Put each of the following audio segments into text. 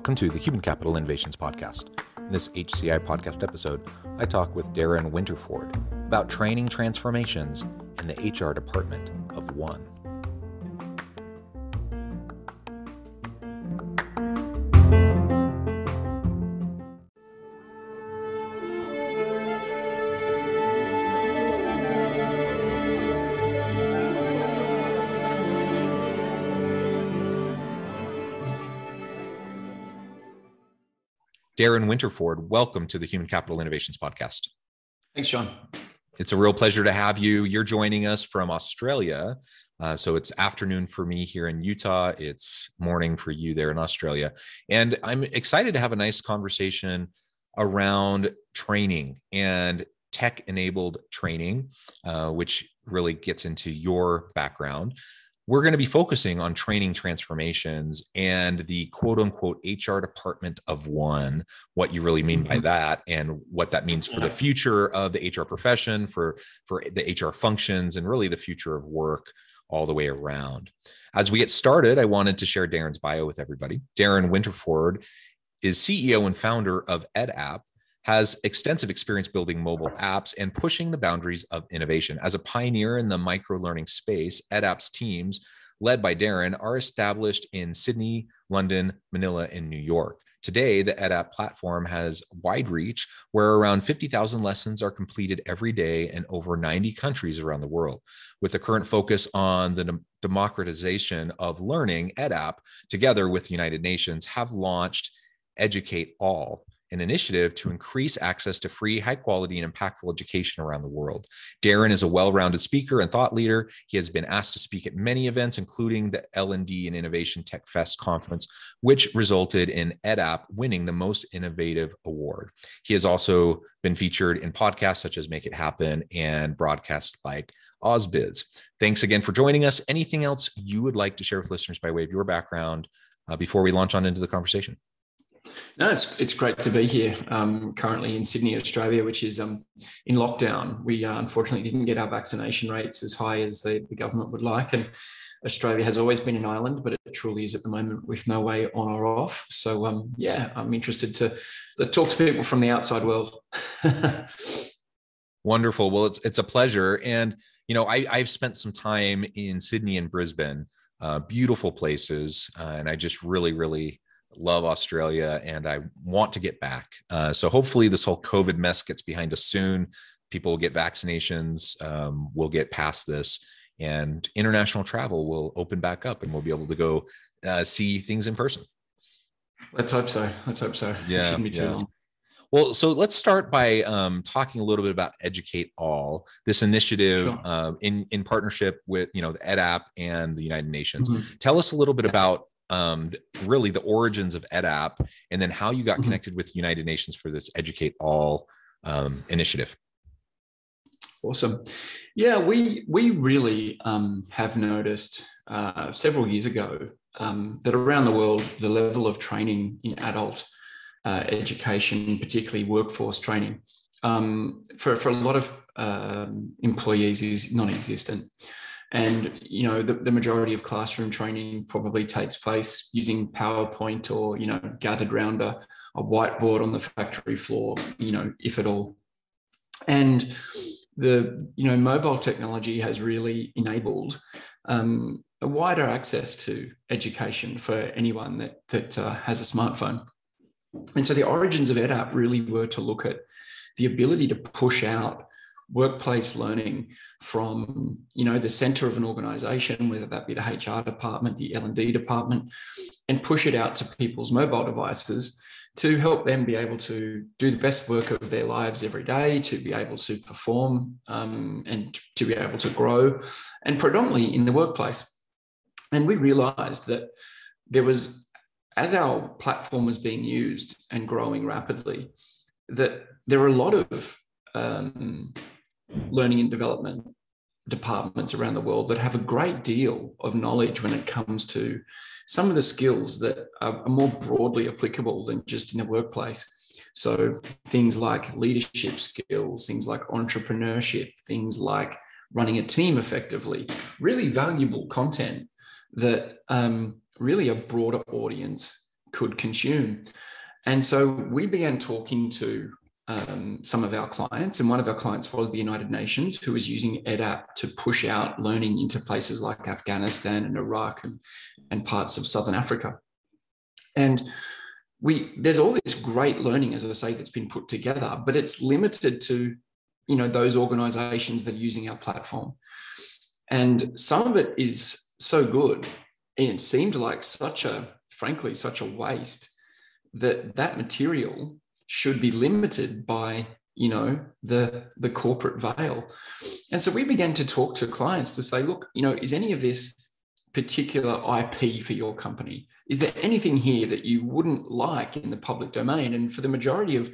Welcome to the Human Capital Innovations Podcast. In this HCI podcast episode, I talk with Darren Winterford about training transformations in the HR department of One. Darren Winterford, welcome to the Human Capital Innovations Podcast. Thanks, John. It's a real pleasure to have you. You're joining us from Australia. Uh, so it's afternoon for me here in Utah. It's morning for you there in Australia. And I'm excited to have a nice conversation around training and tech enabled training, uh, which really gets into your background we're going to be focusing on training transformations and the quote unquote HR department of one, what you really mean by mm-hmm. that and what that means for the future of the HR profession, for, for the HR functions, and really the future of work all the way around. As we get started, I wanted to share Darren's bio with everybody. Darren Winterford is CEO and founder of EdApp, has extensive experience building mobile apps and pushing the boundaries of innovation. As a pioneer in the micro learning space, EdApp's teams, led by Darren, are established in Sydney, London, Manila, and New York. Today, the EdApp platform has wide reach where around 50,000 lessons are completed every day in over 90 countries around the world. With the current focus on the democratization of learning, EdApp, together with the United Nations, have launched Educate All, an initiative to increase access to free, high quality, and impactful education around the world. Darren is a well rounded speaker and thought leader. He has been asked to speak at many events, including the L&D and Innovation Tech Fest conference, which resulted in EdApp winning the Most Innovative Award. He has also been featured in podcasts such as Make It Happen and broadcasts like AusBiz. Thanks again for joining us. Anything else you would like to share with listeners by way of your background uh, before we launch on into the conversation? No, it's it's great to be here. Um, currently in Sydney, Australia, which is um, in lockdown. We uh, unfortunately didn't get our vaccination rates as high as the, the government would like, and Australia has always been an island, but it truly is at the moment with no way on or off. So um, yeah, I'm interested to, to talk to people from the outside world. Wonderful. Well, it's it's a pleasure, and you know I, I've spent some time in Sydney and Brisbane, uh, beautiful places, uh, and I just really really love Australia and I want to get back. Uh, so hopefully this whole COVID mess gets behind us soon. People will get vaccinations. Um, we'll get past this and international travel will open back up and we'll be able to go uh, see things in person. Let's hope so. Let's hope so. Yeah. yeah. Well, so let's start by um, talking a little bit about Educate All, this initiative sure. uh, in in partnership with you know the EdApp and the United Nations. Mm-hmm. Tell us a little bit about um, really the origins of EdApp and then how you got mm-hmm. connected with United Nations for this Educate All um, initiative. Awesome. Yeah, we we really um, have noticed uh, several years ago um, that around the world, the level of training in adult uh, education, particularly workforce training, um, for, for a lot of um, employees is non-existent. And you know, the, the majority of classroom training probably takes place using PowerPoint or you know, gathered around a, a whiteboard on the factory floor, you know, if at all. And the you know mobile technology has really enabled um, a wider access to education for anyone that that uh, has a smartphone. And so the origins of EdApp really were to look at the ability to push out workplace learning from you know the center of an organization whether that be the hr department the l&d department and push it out to people's mobile devices to help them be able to do the best work of their lives every day, to be able to perform um, and to be able to grow, and predominantly in the workplace. And we realized that there was, as our platform was being used and growing rapidly, that there are a lot of um, learning and development departments around the world that have a great deal of knowledge when it comes to some of the skills that are more broadly applicable than just in the workplace. So things like leadership skills, things like entrepreneurship, things like running a team effectively, really valuable content that um, really a broader audience could consume. And so we began talking to um, some of our clients, and one of our clients was the United Nations, who was using EdApp to push out learning into places like Afghanistan and Iraq and, and parts of Southern Africa. And we there's all this great learning, as I say, that's been put together, but it's limited to you know those organizations that are using our platform. And some of it is so good, and it seemed like such a, frankly, such a waste that that material should be limited by you know the the corporate veil. And so we began to talk to clients to say look you know is any of this particular ip for your company? Is there anything here that you wouldn't like in the public domain? And for the majority of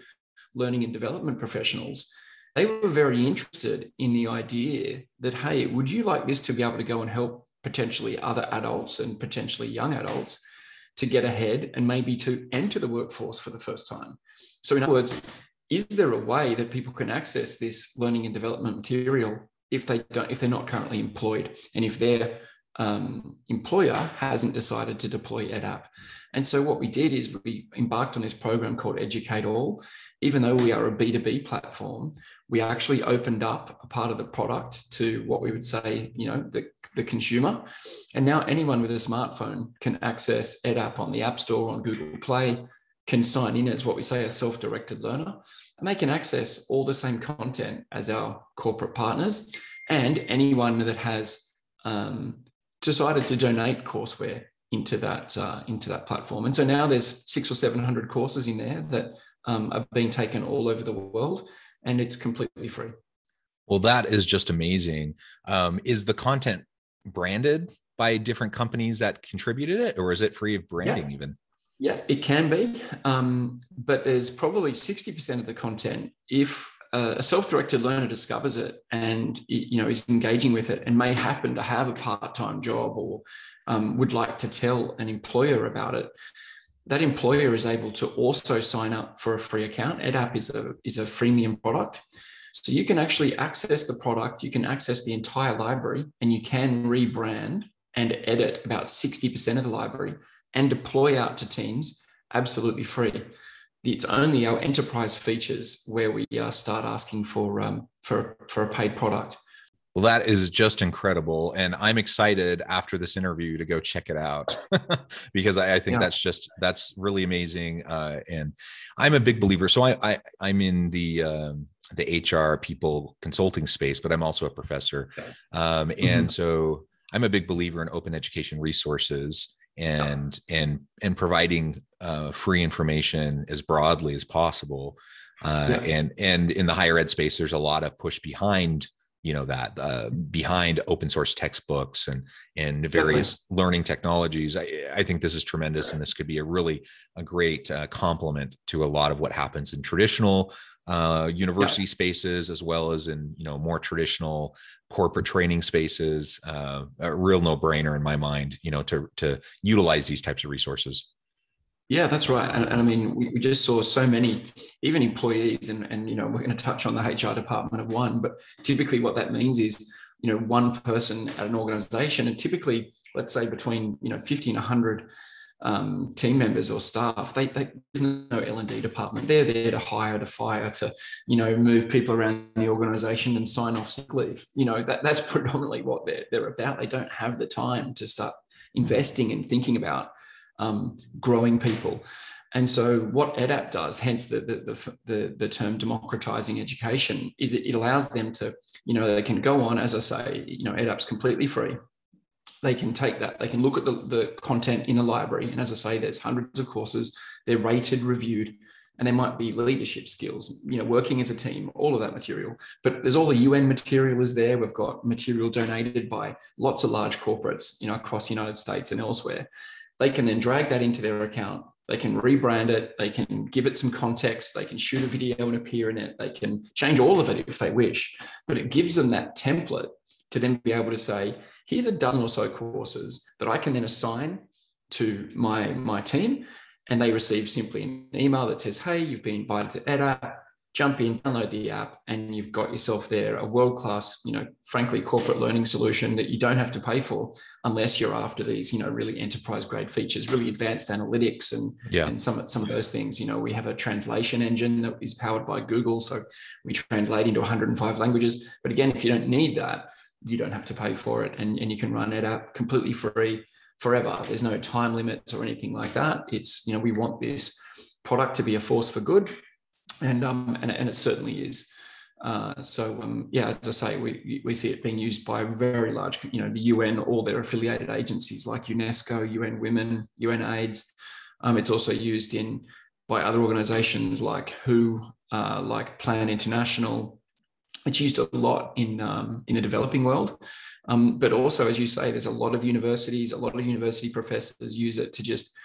learning and development professionals they were very interested in the idea that hey would you like this to be able to go and help potentially other adults and potentially young adults to get ahead and maybe to enter the workforce for the first time. So, in other words, is there a way that people can access this learning and development material if they don't, if they're not currently employed, and if their um, employer hasn't decided to deploy EdApp? And so, what we did is we embarked on this program called Educate All. Even though we are a B2B platform, we actually opened up a part of the product to what we would say, you know, the, the consumer. And now anyone with a smartphone can access EdApp on the App Store, on Google Play, can sign in as what we say a self-directed learner, and they can access all the same content as our corporate partners and anyone that has um, decided to donate courseware into that uh, into that platform. And so now there's six or seven hundred courses in there that um, are being taken all over the world and it's completely free. Well, that is just amazing. Um, is the content branded by different companies that contributed it, or is it free of branding yeah. even? Yeah, it can be, um, but there's probably 60% of the content. If a self-directed learner discovers it and you know is engaging with it and may happen to have a part-time job or um, would like to tell an employer about it, that employer is able to also sign up for a free account. EdApp is a, is a freemium product. So you can actually access the product, you can access the entire library, and you can rebrand and edit about 60% of the library and deploy out to teams absolutely free. It's only our enterprise features where we uh, start asking for, um, for, for a paid product. Well, that is just incredible. And I'm excited after this interview to go check it out because I, I think yeah. that's just, that's really amazing. Uh, and I'm a big believer. So I, I I'm in the, um, the HR people consulting space, but I'm also a professor. Um, and mm-hmm. so I'm a big believer in open education resources and, and, and providing uh, free information as broadly as possible. Uh, yeah. and and in the higher ed space, there's a lot of push behind you know that uh, behind open source textbooks and and various exactly. learning technologies I, I think this is tremendous and this could be a really a great uh, complement to a lot of what happens in traditional uh, university yeah. spaces as well as in you know more traditional corporate training spaces uh, a real no-brainer in my mind you know to to utilize these types of resources yeah, that's right. And, and I mean, we, we, just saw so many, even employees, and, and, you know, we're going to touch on the HR department of one, but typically what that means is, you know, one person at an organization, and typically, let's say between, you know, 50 and 100 um, team members or staff, they, they, there's no L&D department. They're there to hire, to fire, to, you know, move people around the organization and sign off sick leave. You know, that, that's predominantly what they're, they're about. They don't have the time to start investing and thinking about um, growing people. And so, what EdApp does, hence the, the, the, the, term democratizing education, is it, allows them to, you know, they can go on, as I say, you know, EdApp's completely free. they can take that they can look at the, the content in the library and as i say there's hundreds of courses they're rated reviewed and there might be leadership skills you know working as a team all of that material but there's all the un material is there we've got material donated by lots of large corporates you know across the united states and elsewhere they can then drag that into their account. They can rebrand it. They can give it some context. They can shoot a video and appear in it. They can change all of it if they wish. But it gives them that template to then be able to say here's a dozen or so courses that i can then assign to my my team. And they receive simply an email that says hey you've been invited to EdApp jump in, download the app, and you've got yourself there a world class, you know, frankly, corporate learning solution that you don't have to pay for unless you're after these, you know, really enterprise grade features, really advanced analytics and, yeah. and some, some of those things. You know, we have a translation engine that is powered by Google. So we translate into 105 languages. But again, if you don't need that, you don't have to pay for it and, and you can run it out completely free forever. There's no time limits or anything like that. It's, you know, we want this product to be a force for good and um, and, and it certainly is. Uh, so um, yeah, as I say, we we see it being used by very large, you know, the UN, all their affiliated agencies like UNESCO, UN Women, UN AIDS. Um, it's also used in by other organisations like WHO, uh, like Plan International. It's used a lot in um, in the developing world, um, but also, as you say, there's a lot of universities, a lot of university professors use it to just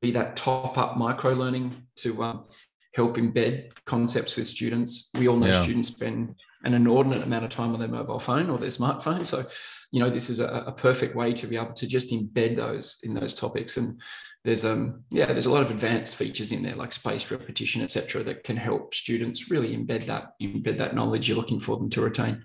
be that top up micro learning to um, help embed concepts with students. We all know yeah. students spend an inordinate amount of time on their mobile phone or their smartphone. So, you know, this is a, a, perfect way to be able to just embed those in those topics. And there's um yeah, there's a lot of advanced features in there like spaced repetition, etc., that can help students really embed that embed that knowledge you're looking for them to retain.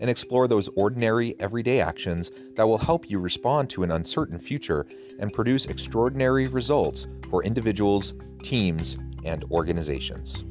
and explore those ordinary, everyday actions that will help you respond to an uncertain future and produce extraordinary results for individuals, teams, and organizations.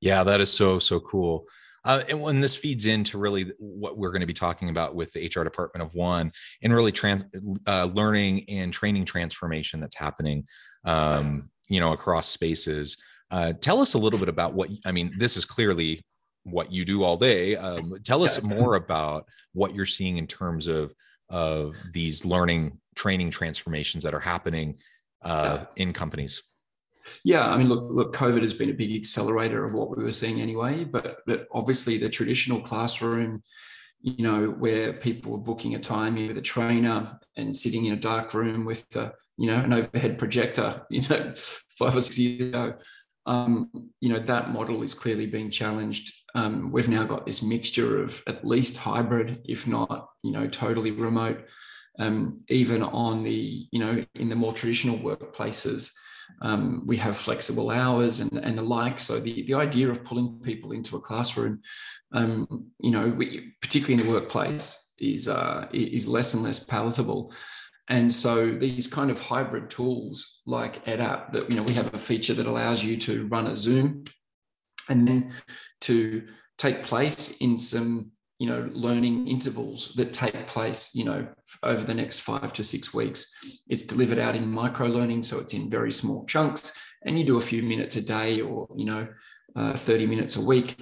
Yeah, that is so, so cool. Uh, and when this feeds into really what we're going to be talking about with the HR department of one and really trans, uh, learning and training transformation that's happening, um, you know, across spaces. Uh, tell us a little bit about what, I mean, this is clearly what you do all day. Um, tell us more about what you're seeing in terms of, of these learning training transformations that are happening uh, in companies. Yeah, I mean, look, look, COVID has been a big accelerator of what we were seeing anyway. But but obviously, the traditional classroom, you know, where people were booking a time with a trainer and sitting in a dark room with a, you know an overhead projector, you know, five or six years ago, um, you know, that model is clearly being challenged. Um, we've now got this mixture of at least hybrid, if not, you know, totally remote. Um, even on the, you know, in the more traditional workplaces um, we have flexible hours and, and the like. So the, the idea of pulling people into a classroom, um, you know, we, particularly in the workplace, is uh, is less and less palatable. And so these kind of hybrid tools like EdApp, that you know, we have a feature that allows you to run a Zoom and then to take place in some you know learning intervals that take place you know over the next five to six weeks it's delivered out in micro learning so it's in very small chunks and you do a few minutes a day or you know uh, 30 minutes a week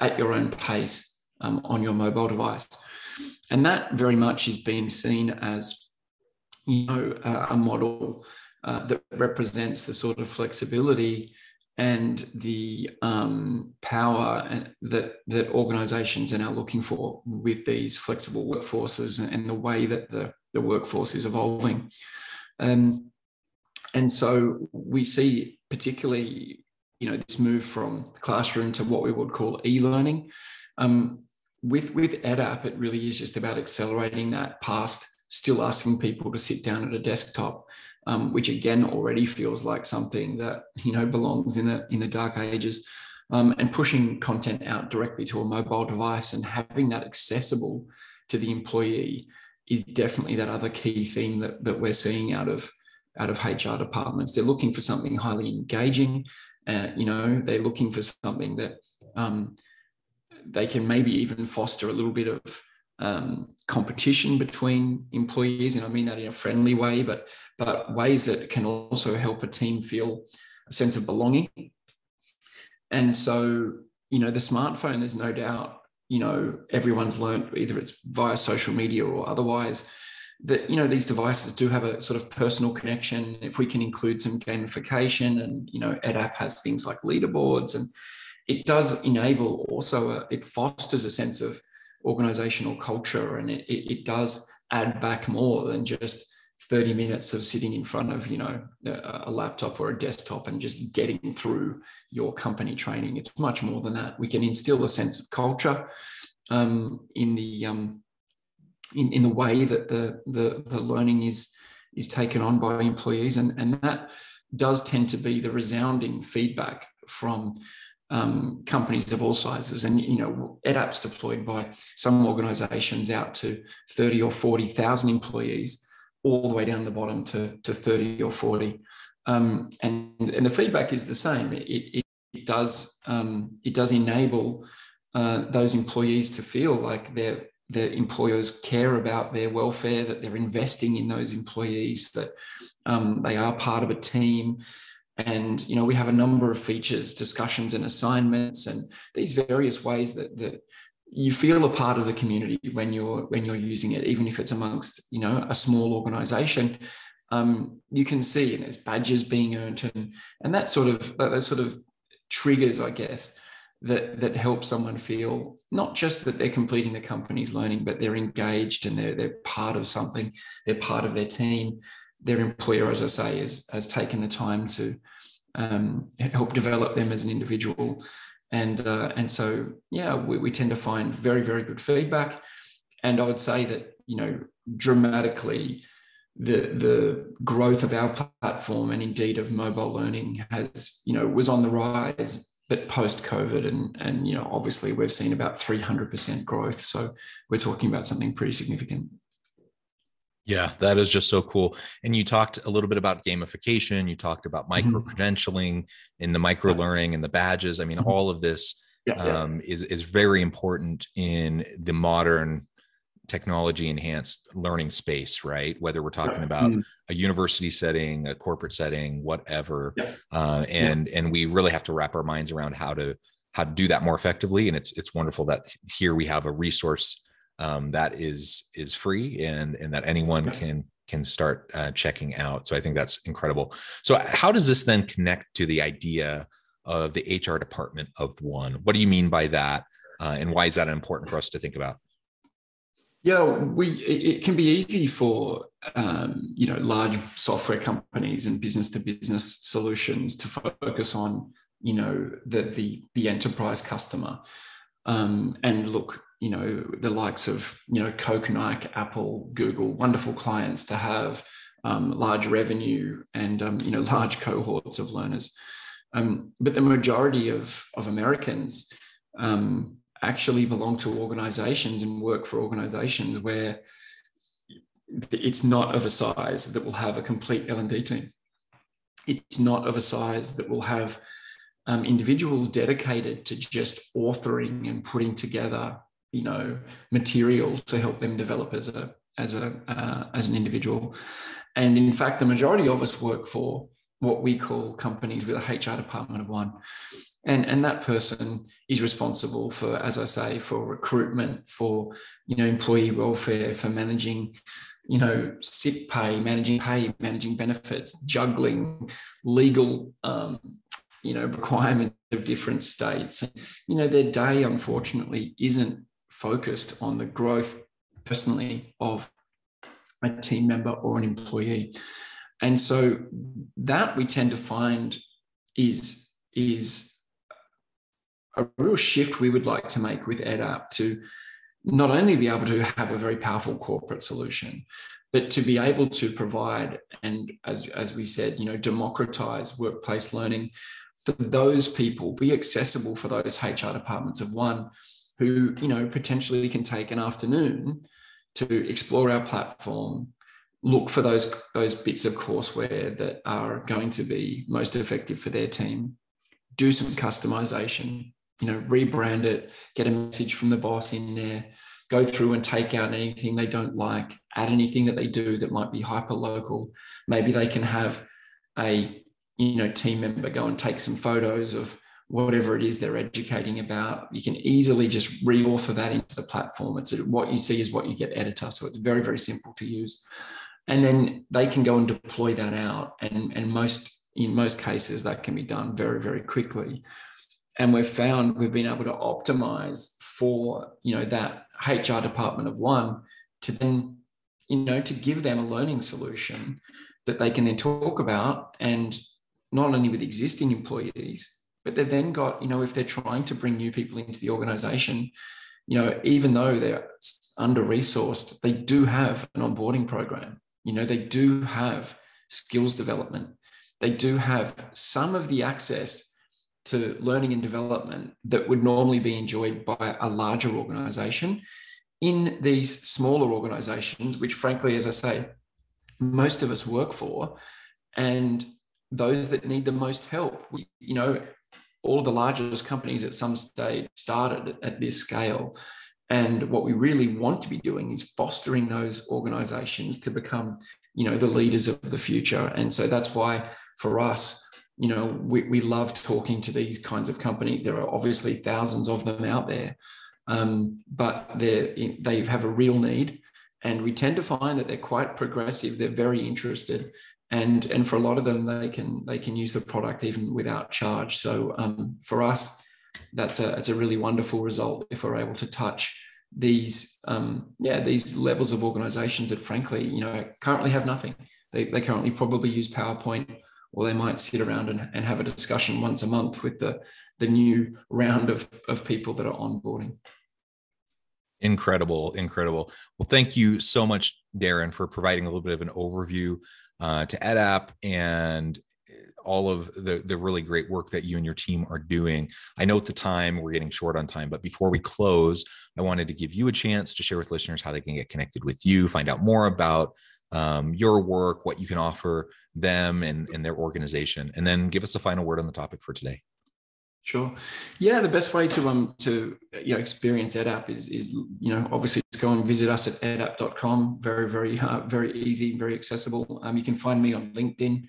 at your own pace um, on your mobile device. And that very much is being seen as, you know, a, a model uh, that represents the sort of flexibility and the um, power that that organisations are now looking for with these flexible workforces and the way that the, the workforce is evolving. Um, and so we see particularly, you know, this move from classroom to what we would call e-learning. Um, with with EdApp, it really is just about accelerating that past still asking people to sit down at a desktop um, which again already feels like something that you know belongs in the in the dark ages. Um, and pushing content out directly to a mobile device and having that accessible to the employee is definitely that other key theme that, that we're seeing out of out of HR departments. They're looking for something highly engaging. Uh, you know, they're looking for something that um, they can maybe even foster a little bit of um, competition between employees, and I mean that in a friendly way, but but ways that can also help a team feel a sense of belonging. And so, you know, the smartphone, there's no doubt, you know, everyone's learned either it's via social media or otherwise that you know these devices do have a sort of personal connection if we can include some gamification and you know edapp has things like leaderboards and it does enable also a, it fosters a sense of organizational culture and it, it, does add back more than just 30 minutes of sitting in front of you know a, laptop or a desktop and just getting through your company training. It's much more than that. We can instill a sense of culture um, in the um, in, in the way that the, the the learning is is taken on by employees and and that does tend to be the resounding feedback from um, companies of all sizes. And, you know, EdApp's deployed by some organizations out to 30 or 40,000 employees, all the way down the bottom to, to 30 or 40. Um, and, and the feedback is the same. It, it, it does, um, it does enable uh, those employees to feel like their, their employers care about their welfare, that they're investing in those employees, that um, they are part of a team, and you know we have a number of features discussions and assignments and these various ways that that you feel a part of the community when you're when you're using it even if it's amongst you know a small organization um, you can see and there's badges being earned and and that sort of that, that sort of triggers i guess that that help someone feel not just that they're completing the company's learning but they're engaged and they're they're part of something they're part of their team their employer, as I say, has, has taken the time to um, help develop them as an individual. And, uh, and so, yeah, we, we tend to find very, very good feedback. And I would say that, you know, dramatically, the, the growth of our platform and indeed of mobile learning has, you know, was on the rise but post COVID, and and you know, obviously we've seen about 300% growth. So we're talking about something pretty significant. Yeah, that is just so cool. And you talked a little bit about gamification. You talked about mm-hmm. micro credentialing and the micro learning and the badges. I mean, mm-hmm. all of this yeah, um, yeah. is is very important in the modern technology enhanced learning space, right? Whether we're talking about mm-hmm. a university setting, a corporate setting, whatever, yeah. uh, and and we really have to wrap our minds around how to how to do that more effectively. And it's it's wonderful that here we have a resource um, that is is free and and that anyone can can start uh, checking out. So I think that's incredible. So how does this then connect to the idea of the HR department of one? What do you mean by that, uh, and why is that important for us to think about? Yeah, we it can be easy for um, you know large software companies and business to business solutions to focus on you know the the, the enterprise customer um, and look you know the likes of you know Coke, Nike, Apple, Google, wonderful clients to have um, large revenue and um, you know large cohorts of learners. Um, but the majority of of Americans um, actually belong to organizations and work for organizations where it's not of a size that will have a complete L&D team. It's not of a size that will have um, individuals dedicated to just authoring and putting together you know material to help them develop as a as a uh, as an individual and in fact the majority of us work for what we call companies with a HR department of one. And, and that person is responsible for, as I say, for recruitment, for you know employee welfare, for managing you know, sick pay, managing pay, managing benefits, juggling legal, um, you know, requirements of different states. You know, their day, unfortunately, isn't focused on the growth personally of a team member or an employee. And so that we tend to find is, is a real shift we would like to make with EdApp to not only be able to have a very powerful corporate solution, but to be able to provide and as, as we said, you know, democratize workplace learning for those people, be accessible for those HR departments of one who, you know, potentially can take an afternoon to explore our platform, look for those, those bits of courseware that are going to be most effective for their team, do some customization, you know, rebrand it, get a message from the boss in there, go through and take out anything they don't like, add anything that they do that might be hyper local. Maybe they can have a you know team member go and take some photos of whatever it is they're educating about. You can easily just re-author that into the platform. It's what you see is what you get editor. So it's very, very simple to use. And then they can go and deploy that out. And, and most in most cases that can be done very, very quickly and we've found we've been able to optimize for you know that hr department of one to then you know to give them a learning solution that they can then talk about and not only with existing employees but they've then got you know if they're trying to bring new people into the organization you know even though they're under resourced they do have an onboarding program you know they do have skills development they do have some of the access to learning and development that would normally be enjoyed by a larger organization in these smaller organizations, which, frankly, as I say, most of us work for, and those that need the most help. You know, all of the largest companies at some stage started at this scale. And what we really want to be doing is fostering those organizations to become, you know, the leaders of the future. And so that's why for us, you know, we, we love talking to these kinds of companies. There are obviously thousands of them out there, um, but they they have a real need, and we tend to find that they're quite progressive. They're very interested, and and for a lot of them, they can they can use the product even without charge. So um, for us, that's a it's a really wonderful result if we're able to touch these um, yeah these levels of organizations that frankly you know currently have nothing. They, they currently probably use PowerPoint or they might sit around and, and have a discussion once a month with the, the new round of, of people that are onboarding. Incredible, incredible. Well, thank you so much, Darren, for providing a little bit of an overview uh, to EdApp and all of the, the really great work that you and your team are doing. I know at the time we're getting short on time, but before we close, I wanted to give you a chance to share with listeners how they can get connected with you, find out more about um, your work, what you can offer them and, and their organization, and then give us a final word on the topic for today. Sure. Yeah, the best way to um to you know experience EdApp is is you know obviously just go and visit us at edapp.com. Very very uh, very easy, very accessible. Um, you can find me on LinkedIn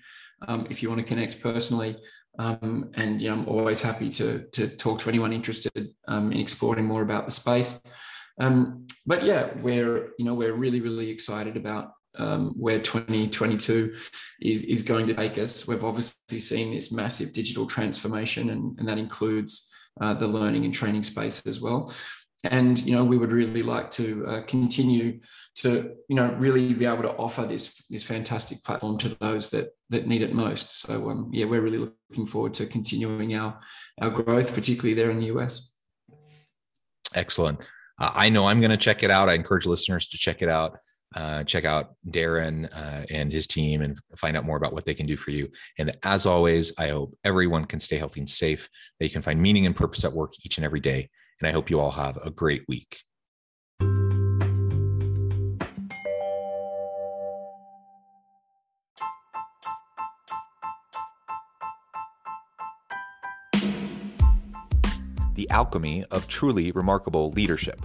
um, if you want to connect personally. Um, and you know, I'm always happy to to talk to anyone interested um, in exploring more about the space. Um, but yeah, we're you know we're really really excited about um, where 2022 is, is going to take us. We've obviously seen this massive digital transformation, and, and that includes uh, the learning and training space as well. And you know, we would really like to uh, continue to you know really be able to offer this this fantastic platform to those that that need it most. So um, yeah, we're really looking forward to continuing our our growth, particularly there in the US. Excellent. Uh, I know I'm going to check it out. I encourage listeners to check it out uh, check out Darren uh, and his team and find out more about what they can do for you. And as always, I hope everyone can stay healthy and safe, that you can find meaning and purpose at work each and every day. And I hope you all have a great week. The alchemy of truly remarkable leadership